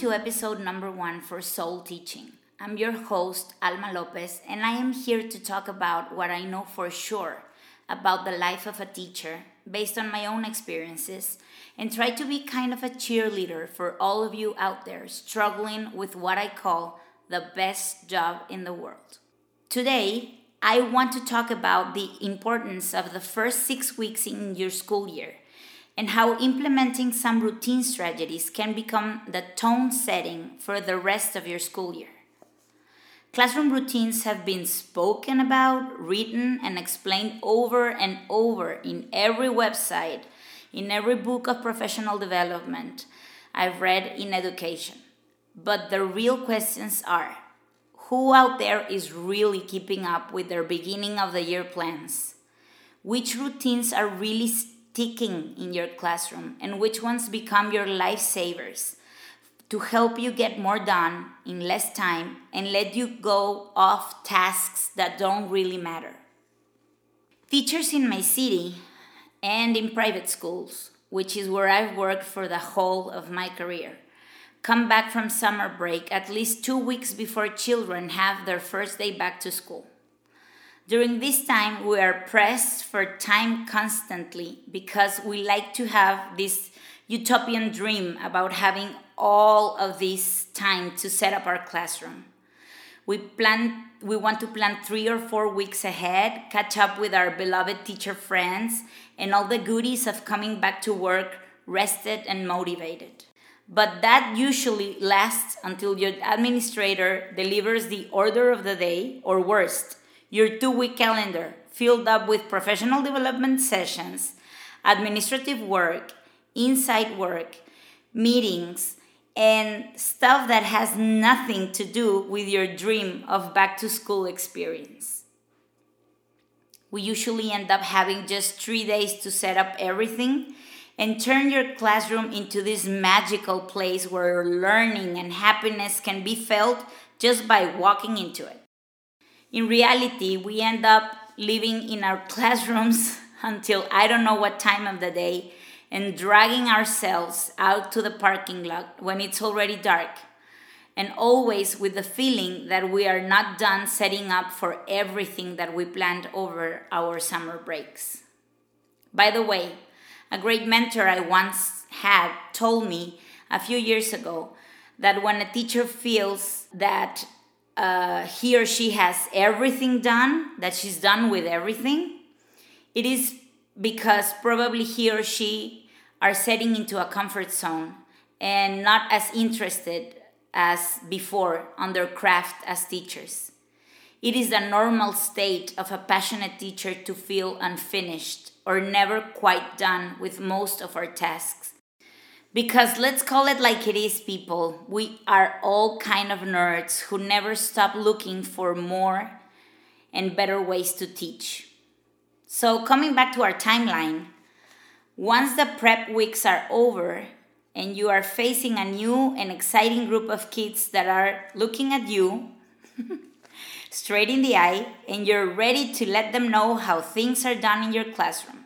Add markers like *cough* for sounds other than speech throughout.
to episode number one for Soul Teaching. I'm your host, Alma Lopez, and I am here to talk about what I know for sure about the life of a teacher based on my own experiences and try to be kind of a cheerleader for all of you out there struggling with what I call the best job in the world. Today, I want to talk about the importance of the first six weeks in your school year and how implementing some routine strategies can become the tone setting for the rest of your school year. Classroom routines have been spoken about, written, and explained over and over in every website, in every book of professional development I've read in education. But the real questions are who out there is really keeping up with their beginning of the year plans? Which routines are really sticking in your classroom and which ones become your lifesavers? to help you get more done in less time and let you go off tasks that don't really matter. Teachers in my city and in private schools, which is where I've worked for the whole of my career, come back from summer break at least two weeks before children have their first day back to school. During this time, we are pressed for time constantly because we like to have this utopian dream about having all of this time to set up our classroom. We plan we want to plan 3 or 4 weeks ahead, catch up with our beloved teacher friends and all the goodies of coming back to work rested and motivated. But that usually lasts until your administrator delivers the order of the day or worst, your 2-week calendar filled up with professional development sessions, administrative work, inside work, meetings, and stuff that has nothing to do with your dream of back to school experience. We usually end up having just three days to set up everything and turn your classroom into this magical place where learning and happiness can be felt just by walking into it. In reality, we end up living in our classrooms *laughs* until I don't know what time of the day and dragging ourselves out to the parking lot when it's already dark, and always with the feeling that we are not done setting up for everything that we planned over our summer breaks. By the way, a great mentor I once had told me a few years ago that when a teacher feels that uh, he or she has everything done, that she's done with everything, it is because probably he or she are setting into a comfort zone and not as interested as before on their craft as teachers. It is the normal state of a passionate teacher to feel unfinished or never quite done with most of our tasks. Because let's call it like it is, people, we are all kind of nerds who never stop looking for more and better ways to teach. So, coming back to our timeline, once the prep weeks are over and you are facing a new and exciting group of kids that are looking at you *laughs* straight in the eye and you're ready to let them know how things are done in your classroom.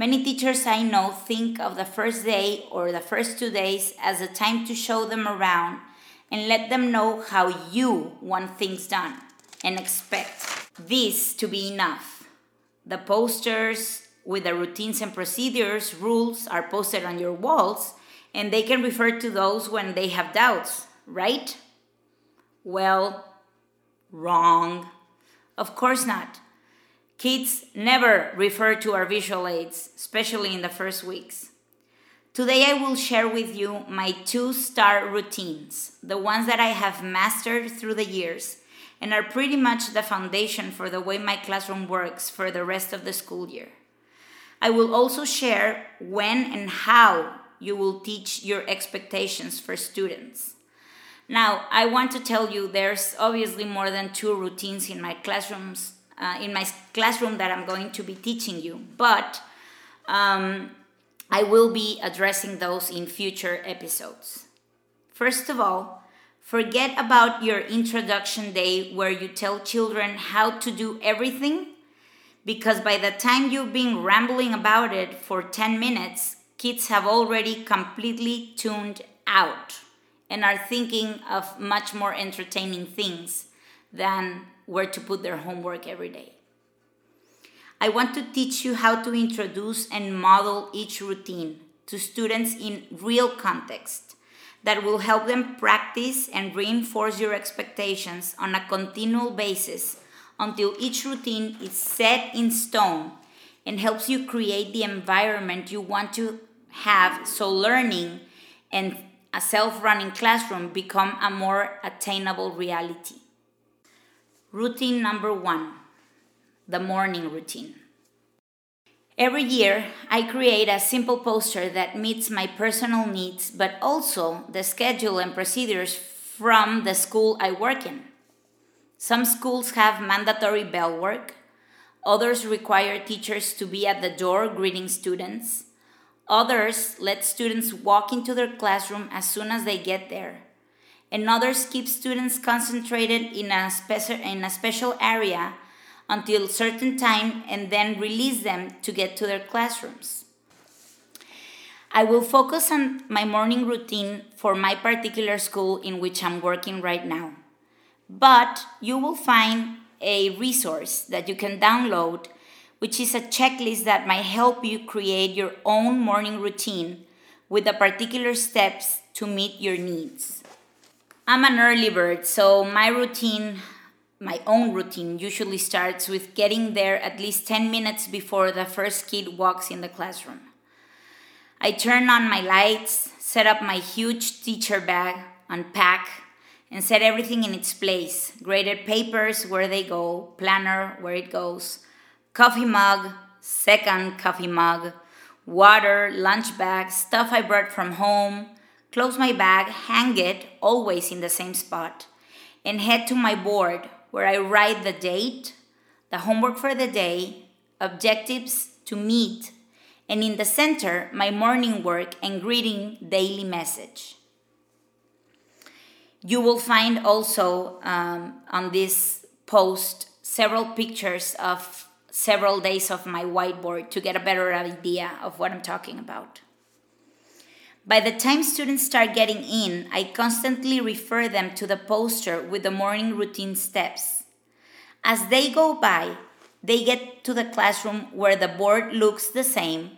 Many teachers I know think of the first day or the first two days as a time to show them around and let them know how you want things done and expect this to be enough the posters with the routines and procedures, rules are posted on your walls, and they can refer to those when they have doubts, right? Well, wrong. Of course not. Kids never refer to our visual aids, especially in the first weeks. Today, I will share with you my two star routines, the ones that I have mastered through the years and are pretty much the foundation for the way my classroom works for the rest of the school year. I will also share when and how you will teach your expectations for students. Now, I want to tell you there's obviously more than two routines in my classrooms, uh, in my classroom that I'm going to be teaching you, but um, I will be addressing those in future episodes. First of all, Forget about your introduction day where you tell children how to do everything, because by the time you've been rambling about it for 10 minutes, kids have already completely tuned out and are thinking of much more entertaining things than where to put their homework every day. I want to teach you how to introduce and model each routine to students in real context that will help them practice and reinforce your expectations on a continual basis until each routine is set in stone and helps you create the environment you want to have so learning and a self running classroom become a more attainable reality. Routine number one the morning routine. Every year, I create a simple poster that meets my personal needs, but also the schedule and procedures from the school I work in. Some schools have mandatory bell work, others require teachers to be at the door greeting students, others let students walk into their classroom as soon as they get there, and others keep students concentrated in a, speci- in a special area until certain time and then release them to get to their classrooms. I will focus on my morning routine for my particular school in which I'm working right now. But you will find a resource that you can download, which is a checklist that might help you create your own morning routine with the particular steps to meet your needs. I'm an early bird, so my routine my own routine usually starts with getting there at least 10 minutes before the first kid walks in the classroom. I turn on my lights, set up my huge teacher bag, unpack, and set everything in its place graded papers where they go, planner where it goes, coffee mug, second coffee mug, water, lunch bag, stuff I brought from home, close my bag, hang it always in the same spot, and head to my board where I write the date, the homework for the day, objectives to meet, and in the center, my morning work and greeting daily message. You will find also um, on this post several pictures of several days of my whiteboard to get a better idea of what I'm talking about. By the time students start getting in, I constantly refer them to the poster with the morning routine steps. As they go by, they get to the classroom where the board looks the same,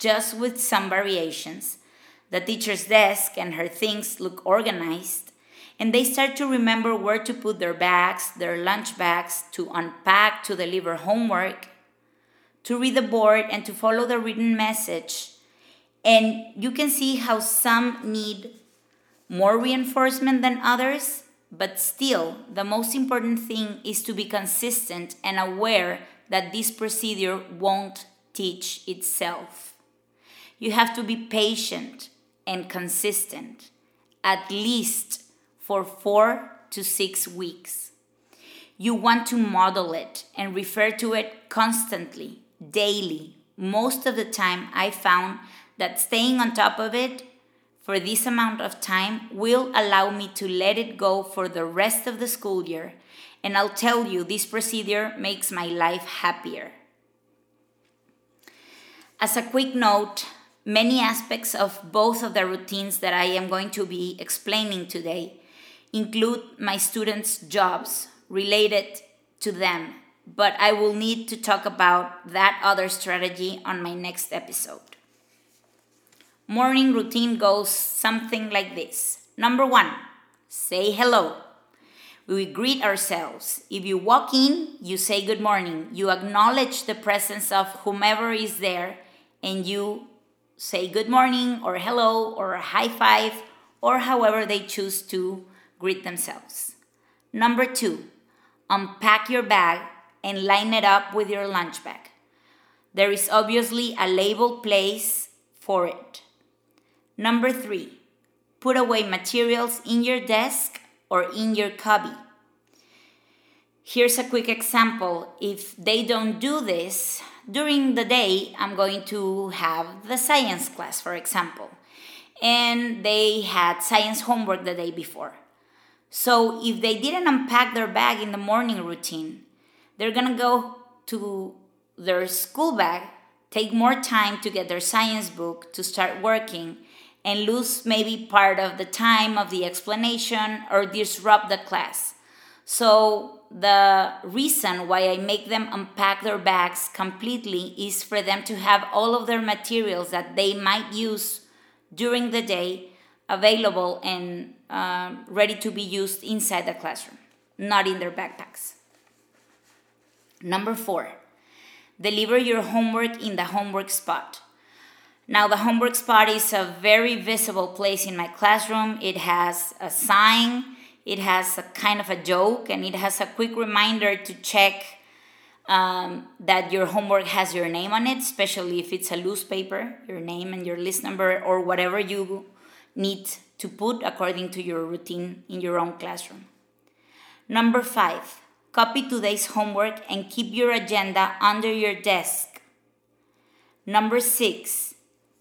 just with some variations. The teacher's desk and her things look organized, and they start to remember where to put their bags, their lunch bags, to unpack, to deliver homework, to read the board, and to follow the written message and you can see how some need more reinforcement than others, but still, the most important thing is to be consistent and aware that this procedure won't teach itself. You have to be patient and consistent, at least for four to six weeks. You want to model it and refer to it constantly, daily. Most of the time, I found that staying on top of it for this amount of time will allow me to let it go for the rest of the school year. And I'll tell you, this procedure makes my life happier. As a quick note, many aspects of both of the routines that I am going to be explaining today include my students' jobs related to them, but I will need to talk about that other strategy on my next episode. Morning routine goes something like this. Number one, say hello. We greet ourselves. If you walk in, you say good morning. You acknowledge the presence of whomever is there and you say good morning or hello or a high five or however they choose to greet themselves. Number two, unpack your bag and line it up with your lunch bag. There is obviously a labeled place for it. Number three, put away materials in your desk or in your cubby. Here's a quick example. If they don't do this, during the day, I'm going to have the science class, for example, and they had science homework the day before. So if they didn't unpack their bag in the morning routine, they're gonna go to their school bag, take more time to get their science book to start working, and lose maybe part of the time of the explanation or disrupt the class. So, the reason why I make them unpack their bags completely is for them to have all of their materials that they might use during the day available and uh, ready to be used inside the classroom, not in their backpacks. Number four, deliver your homework in the homework spot. Now, the homework spot is a very visible place in my classroom. It has a sign, it has a kind of a joke, and it has a quick reminder to check um, that your homework has your name on it, especially if it's a loose paper, your name and your list number, or whatever you need to put according to your routine in your own classroom. Number five, copy today's homework and keep your agenda under your desk. Number six,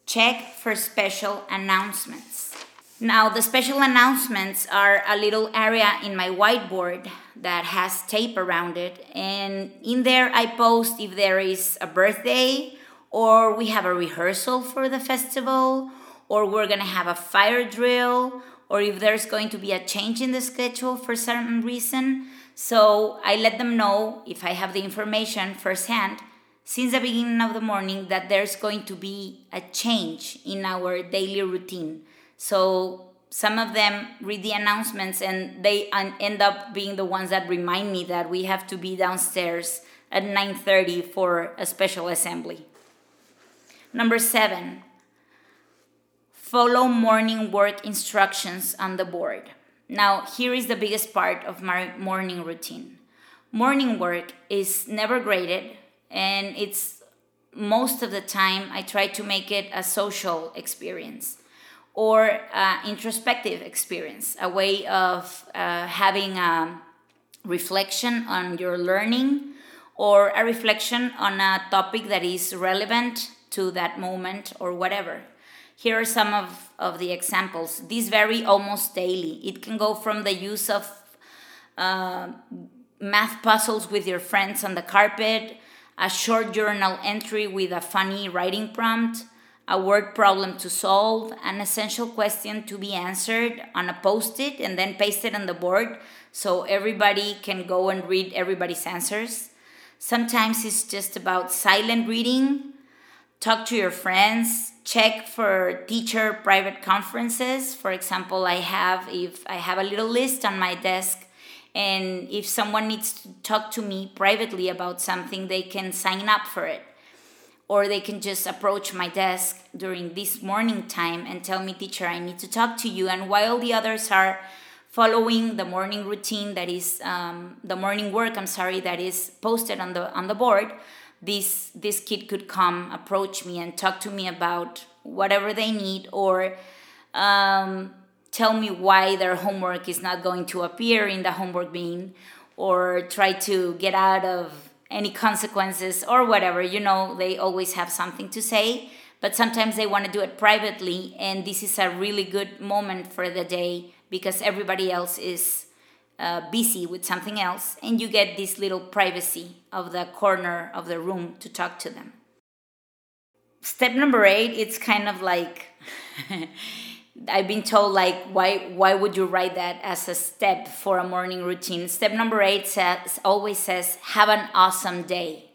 check for special announcements. Now, the special announcements are a little area in my whiteboard that has tape around it, and in there I post if there is a birthday, or we have a rehearsal for the festival, or we're gonna have a fire drill, or if there's going to be a change in the schedule for certain reason. So I let them know if I have the information firsthand since the beginning of the morning that there's going to be a change in our daily routine. So some of them read the announcements and they end up being the ones that remind me that we have to be downstairs at 9:30 for a special assembly. Number 7, follow morning work instructions on the board. Now, here is the biggest part of my morning routine. Morning work is never graded, and it's most of the time I try to make it a social experience or uh, introspective experience, a way of uh, having a reflection on your learning or a reflection on a topic that is relevant to that moment or whatever. Here are some of, of the examples. These vary almost daily. It can go from the use of uh, math puzzles with your friends on the carpet, a short journal entry with a funny writing prompt, a word problem to solve, an essential question to be answered on a post it and then pasted on the board so everybody can go and read everybody's answers. Sometimes it's just about silent reading, talk to your friends, check for teacher private conferences. For example, I have if I have a little list on my desk and if someone needs to talk to me privately about something, they can sign up for it. Or they can just approach my desk during this morning time and tell me, teacher, I need to talk to you. And while the others are following the morning routine that is um, the morning work, I'm sorry, that is posted on the on the board, this this kid could come approach me and talk to me about whatever they need or um, tell me why their homework is not going to appear in the homework bin or try to get out of any consequences or whatever you know they always have something to say but sometimes they want to do it privately and this is a really good moment for the day because everybody else is uh, busy with something else, and you get this little privacy of the corner of the room to talk to them. Step number eight, it's kind of like *laughs* I've been told like why why would you write that as a step for a morning routine? Step number eight says always says have an awesome day.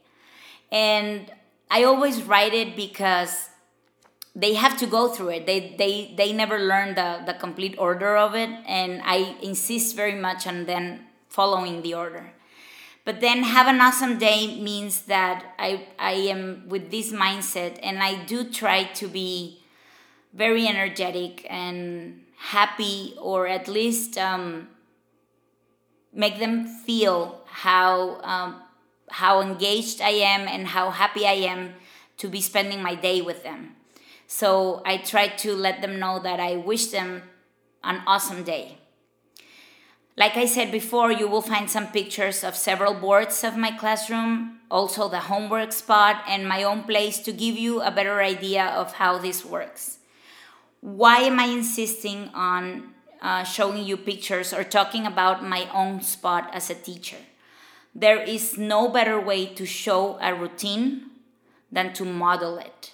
And I always write it because they have to go through it. They they they never learn the the complete order of it, and I insist very much on then following the order. But then have an awesome day means that I I am with this mindset, and I do try to be very energetic and happy, or at least um, make them feel how um, how engaged I am and how happy I am to be spending my day with them. So I try to let them know that I wish them an awesome day. Like I said before, you will find some pictures of several boards of my classroom, also the homework spot, and my own place to give you a better idea of how this works. Why am I insisting on uh, showing you pictures or talking about my own spot as a teacher? There is no better way to show a routine than to model it.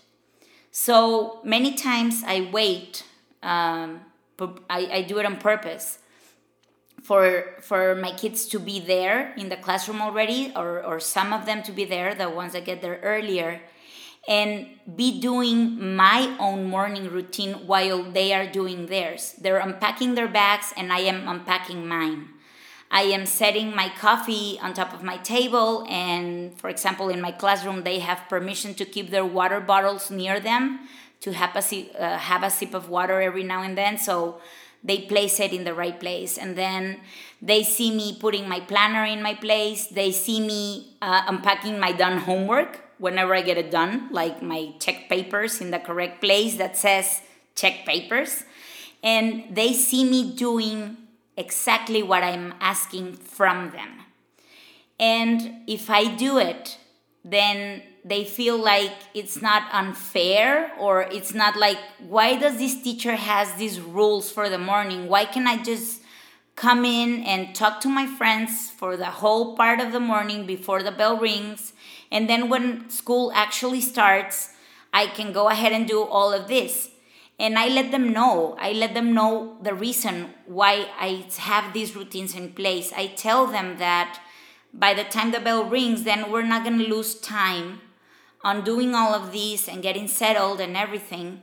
So many times I wait Um, I, I do it on purpose for for my kids to be there in the classroom already or, or some of them to be there the ones that get there earlier and be doing my own morning routine while they are doing theirs. They're unpacking their bags and i am unpacking mine. I am setting my coffee on top of my table and for example in my classroom they have permission to keep their water bottles near them to have a, uh, have a sip of water every now and then. So they place it in the right place. And then they see me putting my planner in my place. They see me uh, unpacking my done homework whenever i get it done like my check papers in the correct place that says check papers. And they see me doing exactly what i'm asking from them. And if i do it then they feel like it's not unfair or it's not like why does this teacher has these rules for the morning? Why can i just come in and talk to my friends for the whole part of the morning before the bell rings and then when school actually starts i can go ahead and do all of this. And i let them know i let them know the reason why i have these routines in place. I tell them that by the time the bell rings then we're not going to lose time on doing all of these and getting settled and everything.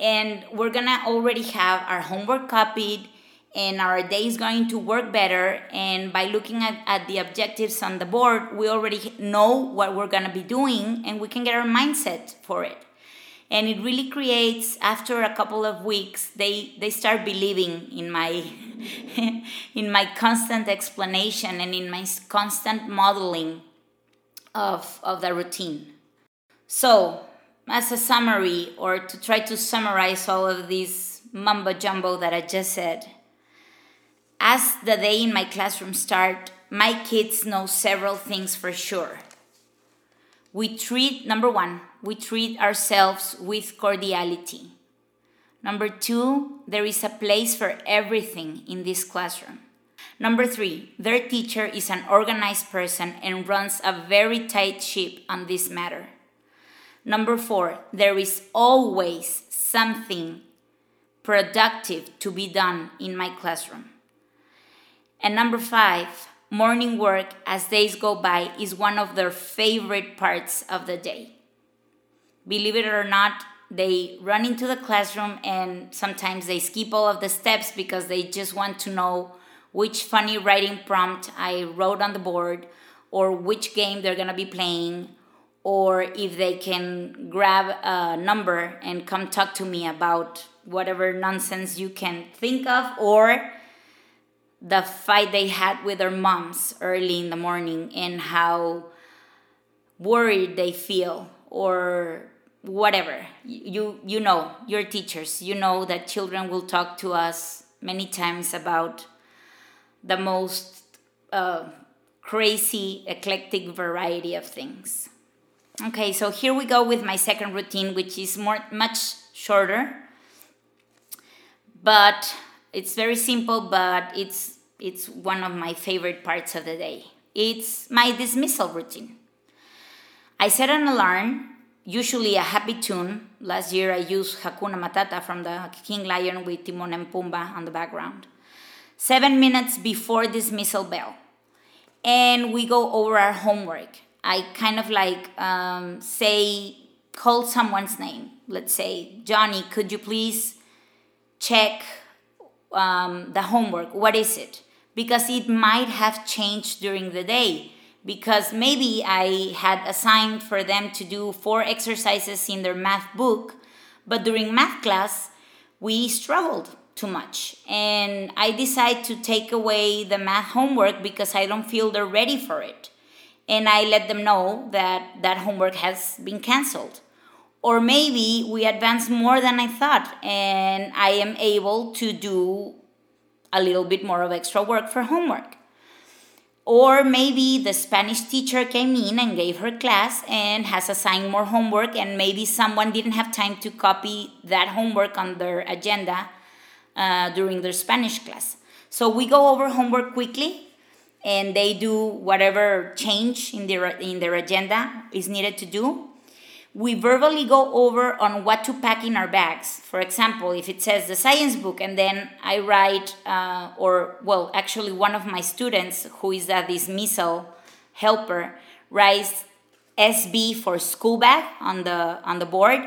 And we're gonna already have our homework copied and our day is going to work better. And by looking at, at the objectives on the board, we already know what we're gonna be doing and we can get our mindset for it. And it really creates, after a couple of weeks, they, they start believing in my *laughs* in my constant explanation and in my constant modeling of, of the routine. So, as a summary, or to try to summarize all of this mumbo jumbo that I just said, as the day in my classroom start, my kids know several things for sure. We treat, number one, we treat ourselves with cordiality. Number two, there is a place for everything in this classroom. Number three, their teacher is an organized person and runs a very tight ship on this matter. Number four, there is always something productive to be done in my classroom. And number five, morning work as days go by is one of their favorite parts of the day. Believe it or not, they run into the classroom and sometimes they skip all of the steps because they just want to know which funny writing prompt I wrote on the board or which game they're gonna be playing or if they can grab a number and come talk to me about whatever nonsense you can think of or the fight they had with their moms early in the morning and how worried they feel or whatever you you know your teachers you know that children will talk to us many times about the most uh, crazy eclectic variety of things Okay, so here we go with my second routine, which is more much shorter, but it's very simple. But it's it's one of my favorite parts of the day. It's my dismissal routine. I set an alarm, usually a happy tune. Last year I used Hakuna Matata from the King Lion with Timon and Pumbaa on the background. Seven minutes before dismissal bell, and we go over our homework I kind of like um, say, call someone's name. Let's say, Johnny, could you please check um, the homework? What is it? Because it might have changed during the day. Because maybe I had assigned for them to do four exercises in their math book, but during math class, we struggled too much. And I decide to take away the math homework because I don't feel they're ready for it and I let them know that that homework has been canceled. Or maybe we advanced more than I thought and I am able to do a little bit more of extra work for homework. Or maybe the Spanish teacher came in and gave her class and has assigned more homework, and maybe someone didn't have time to copy that homework on their agenda uh, during their Spanish class. So we go over homework quickly and they do whatever change in their in their agenda is needed to do. We verbally go over on what to pack in our bags. For example, if it says the science book, and then I write, uh, or well, actually, one of my students who is a dismissal helper writes SB for school bag on the on the board,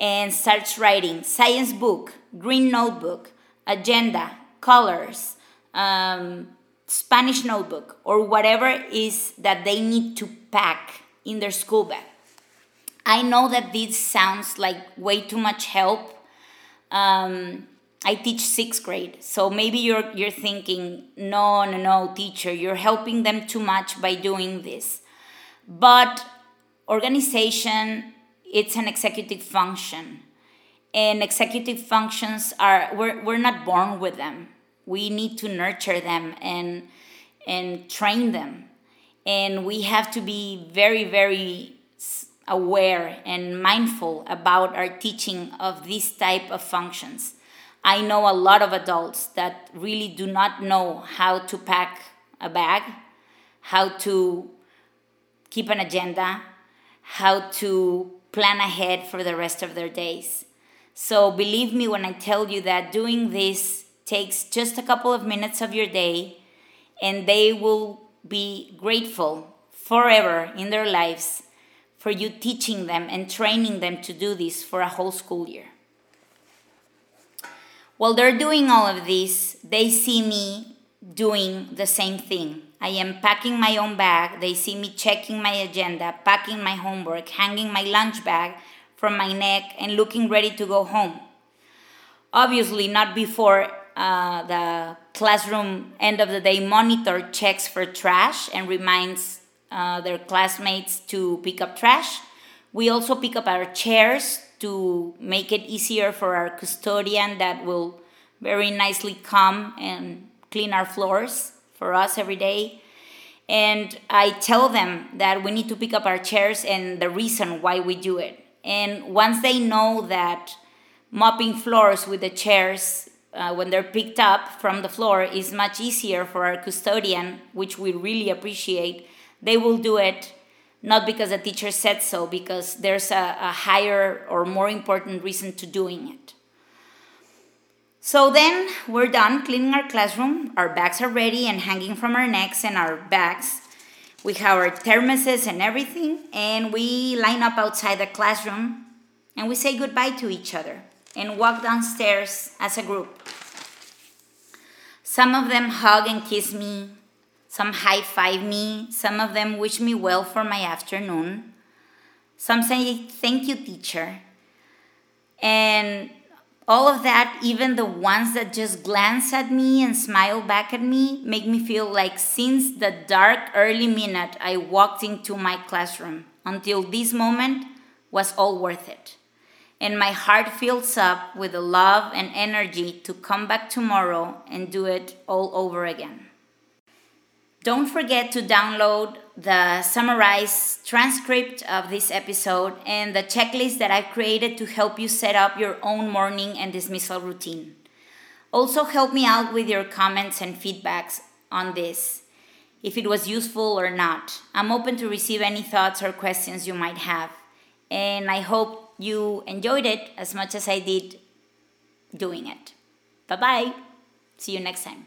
and starts writing science book, green notebook, agenda, colors, um, Spanish notebook, or whatever is that they need to pack in their school bag I know that this sounds like way too much help. Um, I teach sixth grade, so maybe you're you're thinking, no, no, no, teacher, you're helping them too much by doing this. But organization, it's an executive function, and executive functions are we're we're not born with them. We need to nurture them and and train them, and we have to be very very aware and mindful about our teaching of this type of functions. I know a lot of adults that really do not know how to pack a bag, how to keep an agenda, how to plan ahead for the rest of their days. So believe me when I tell you that doing this takes just a couple of minutes of your day and they will be grateful forever in their lives for you teaching them and training them to do this for a whole school year. While they're doing all of this, they see me doing the same thing. I am packing my own bag. They see me checking my agenda, packing my homework, hanging my lunch bag from my neck, and looking ready to go home. Obviously, not before uh, the classroom end of the day monitor checks for trash and reminds uh, their classmates to pick up trash. We also pick up our chairs to make it easier for our custodian that will very nicely come and clean our floors for us every day. And I tell them that we need to pick up our chairs and the reason why we do it. And once they know that mopping floors with the chairs uh, when they're picked up from the floor is much easier for our custodian, which we really appreciate, they will do it not because the teacher said so, because there's a, a higher or more important reason to doing it. So then we're done cleaning our classroom. Our bags are ready and hanging from our necks and our bags. We have our thermoses and everything, and we line up outside the classroom and we say goodbye to each other and walk downstairs as a group. Some of them hug and kiss me, some high five me, some of them wish me well for my afternoon. Some say, Thank you, teacher. And all of that, even the ones that just glance at me and smile back at me, make me feel like since the dark early minute I walked into my classroom until this moment was all worth it. And my heart fills up with the love and energy to come back tomorrow and do it all over again. Don't forget to download the summarized transcript of this episode and the checklist that I've created to help you set up your own morning and dismissal routine. Also, help me out with your comments and feedbacks on this, if it was useful or not. I'm open to receive any thoughts or questions you might have, and I hope you enjoyed it as much as I did doing it. Bye bye. See you next time.